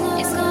It's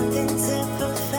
nothing to prove.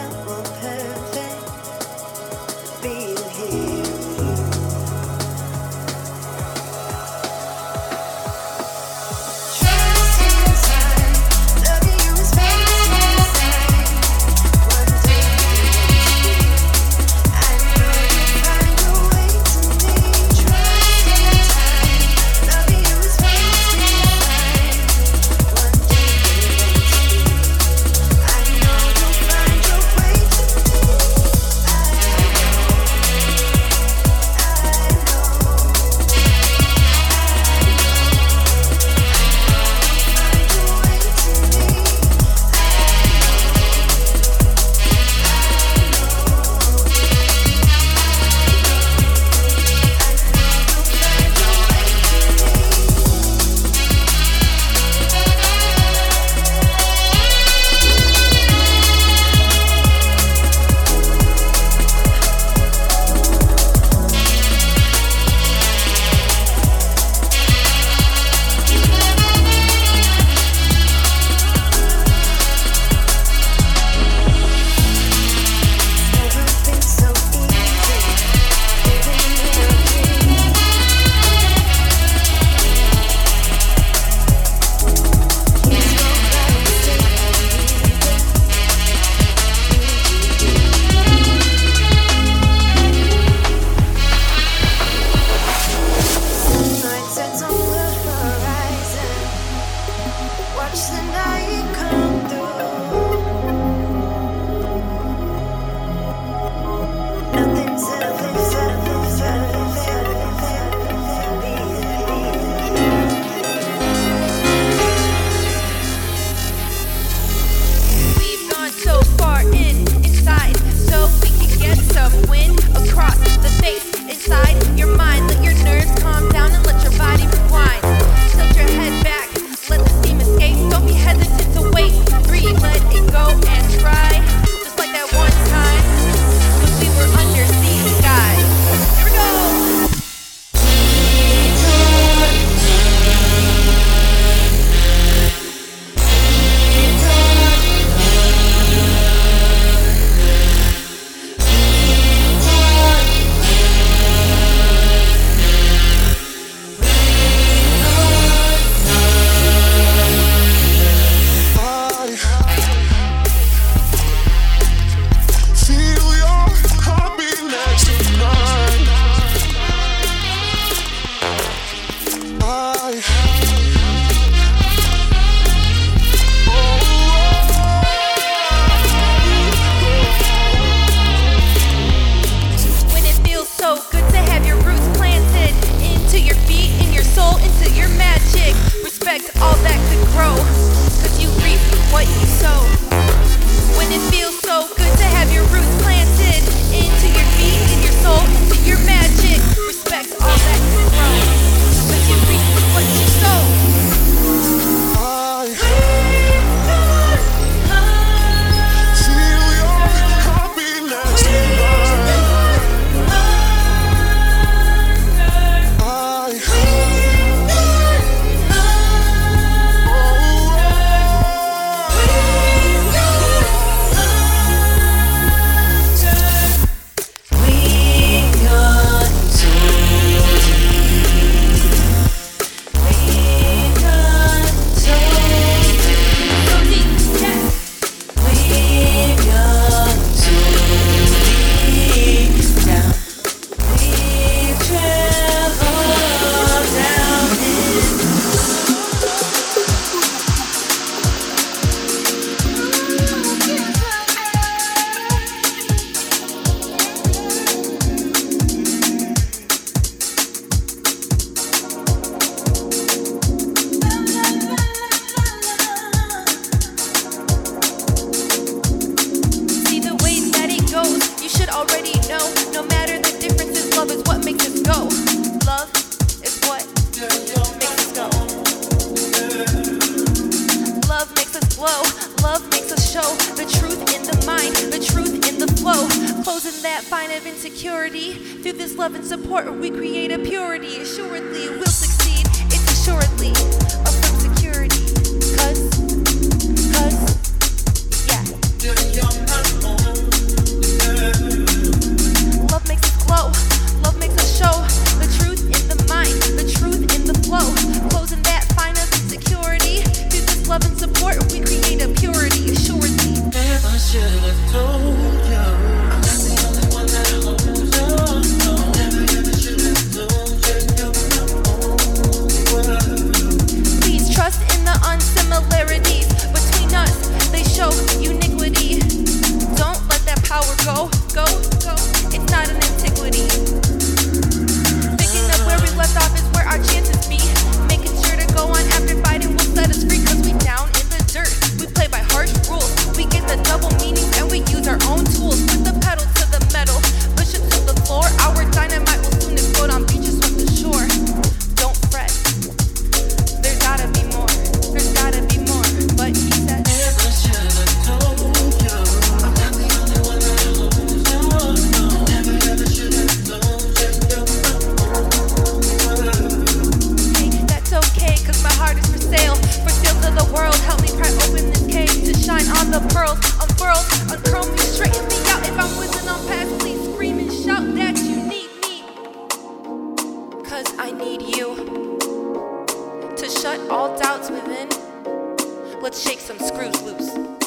Let's shake some screws loose.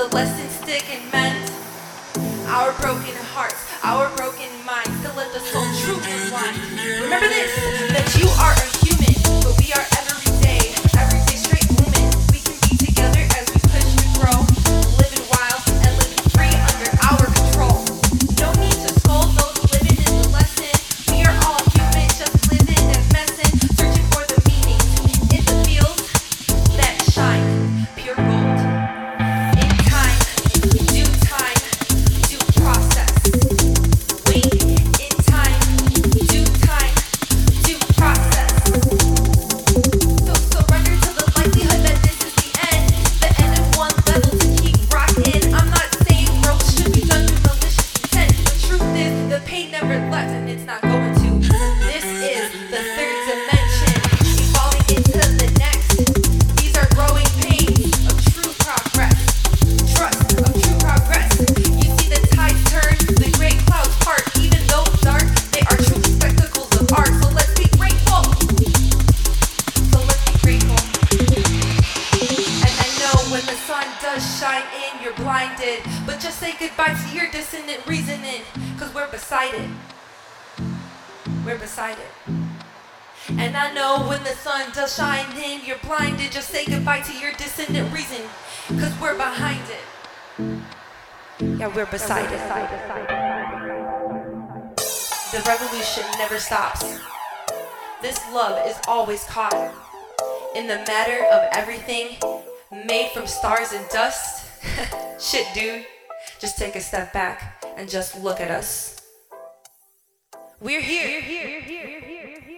the west and it's not going sun shine in, you're blinded. Just say goodbye to your descendant. reason, cause we're behind it. Yeah, we're beside it. The revolution never stops. This love is always caught in the matter of everything made from stars and dust. Shit, dude. Just take a step back and just look at us. We're here. We're here. We're here. We're here.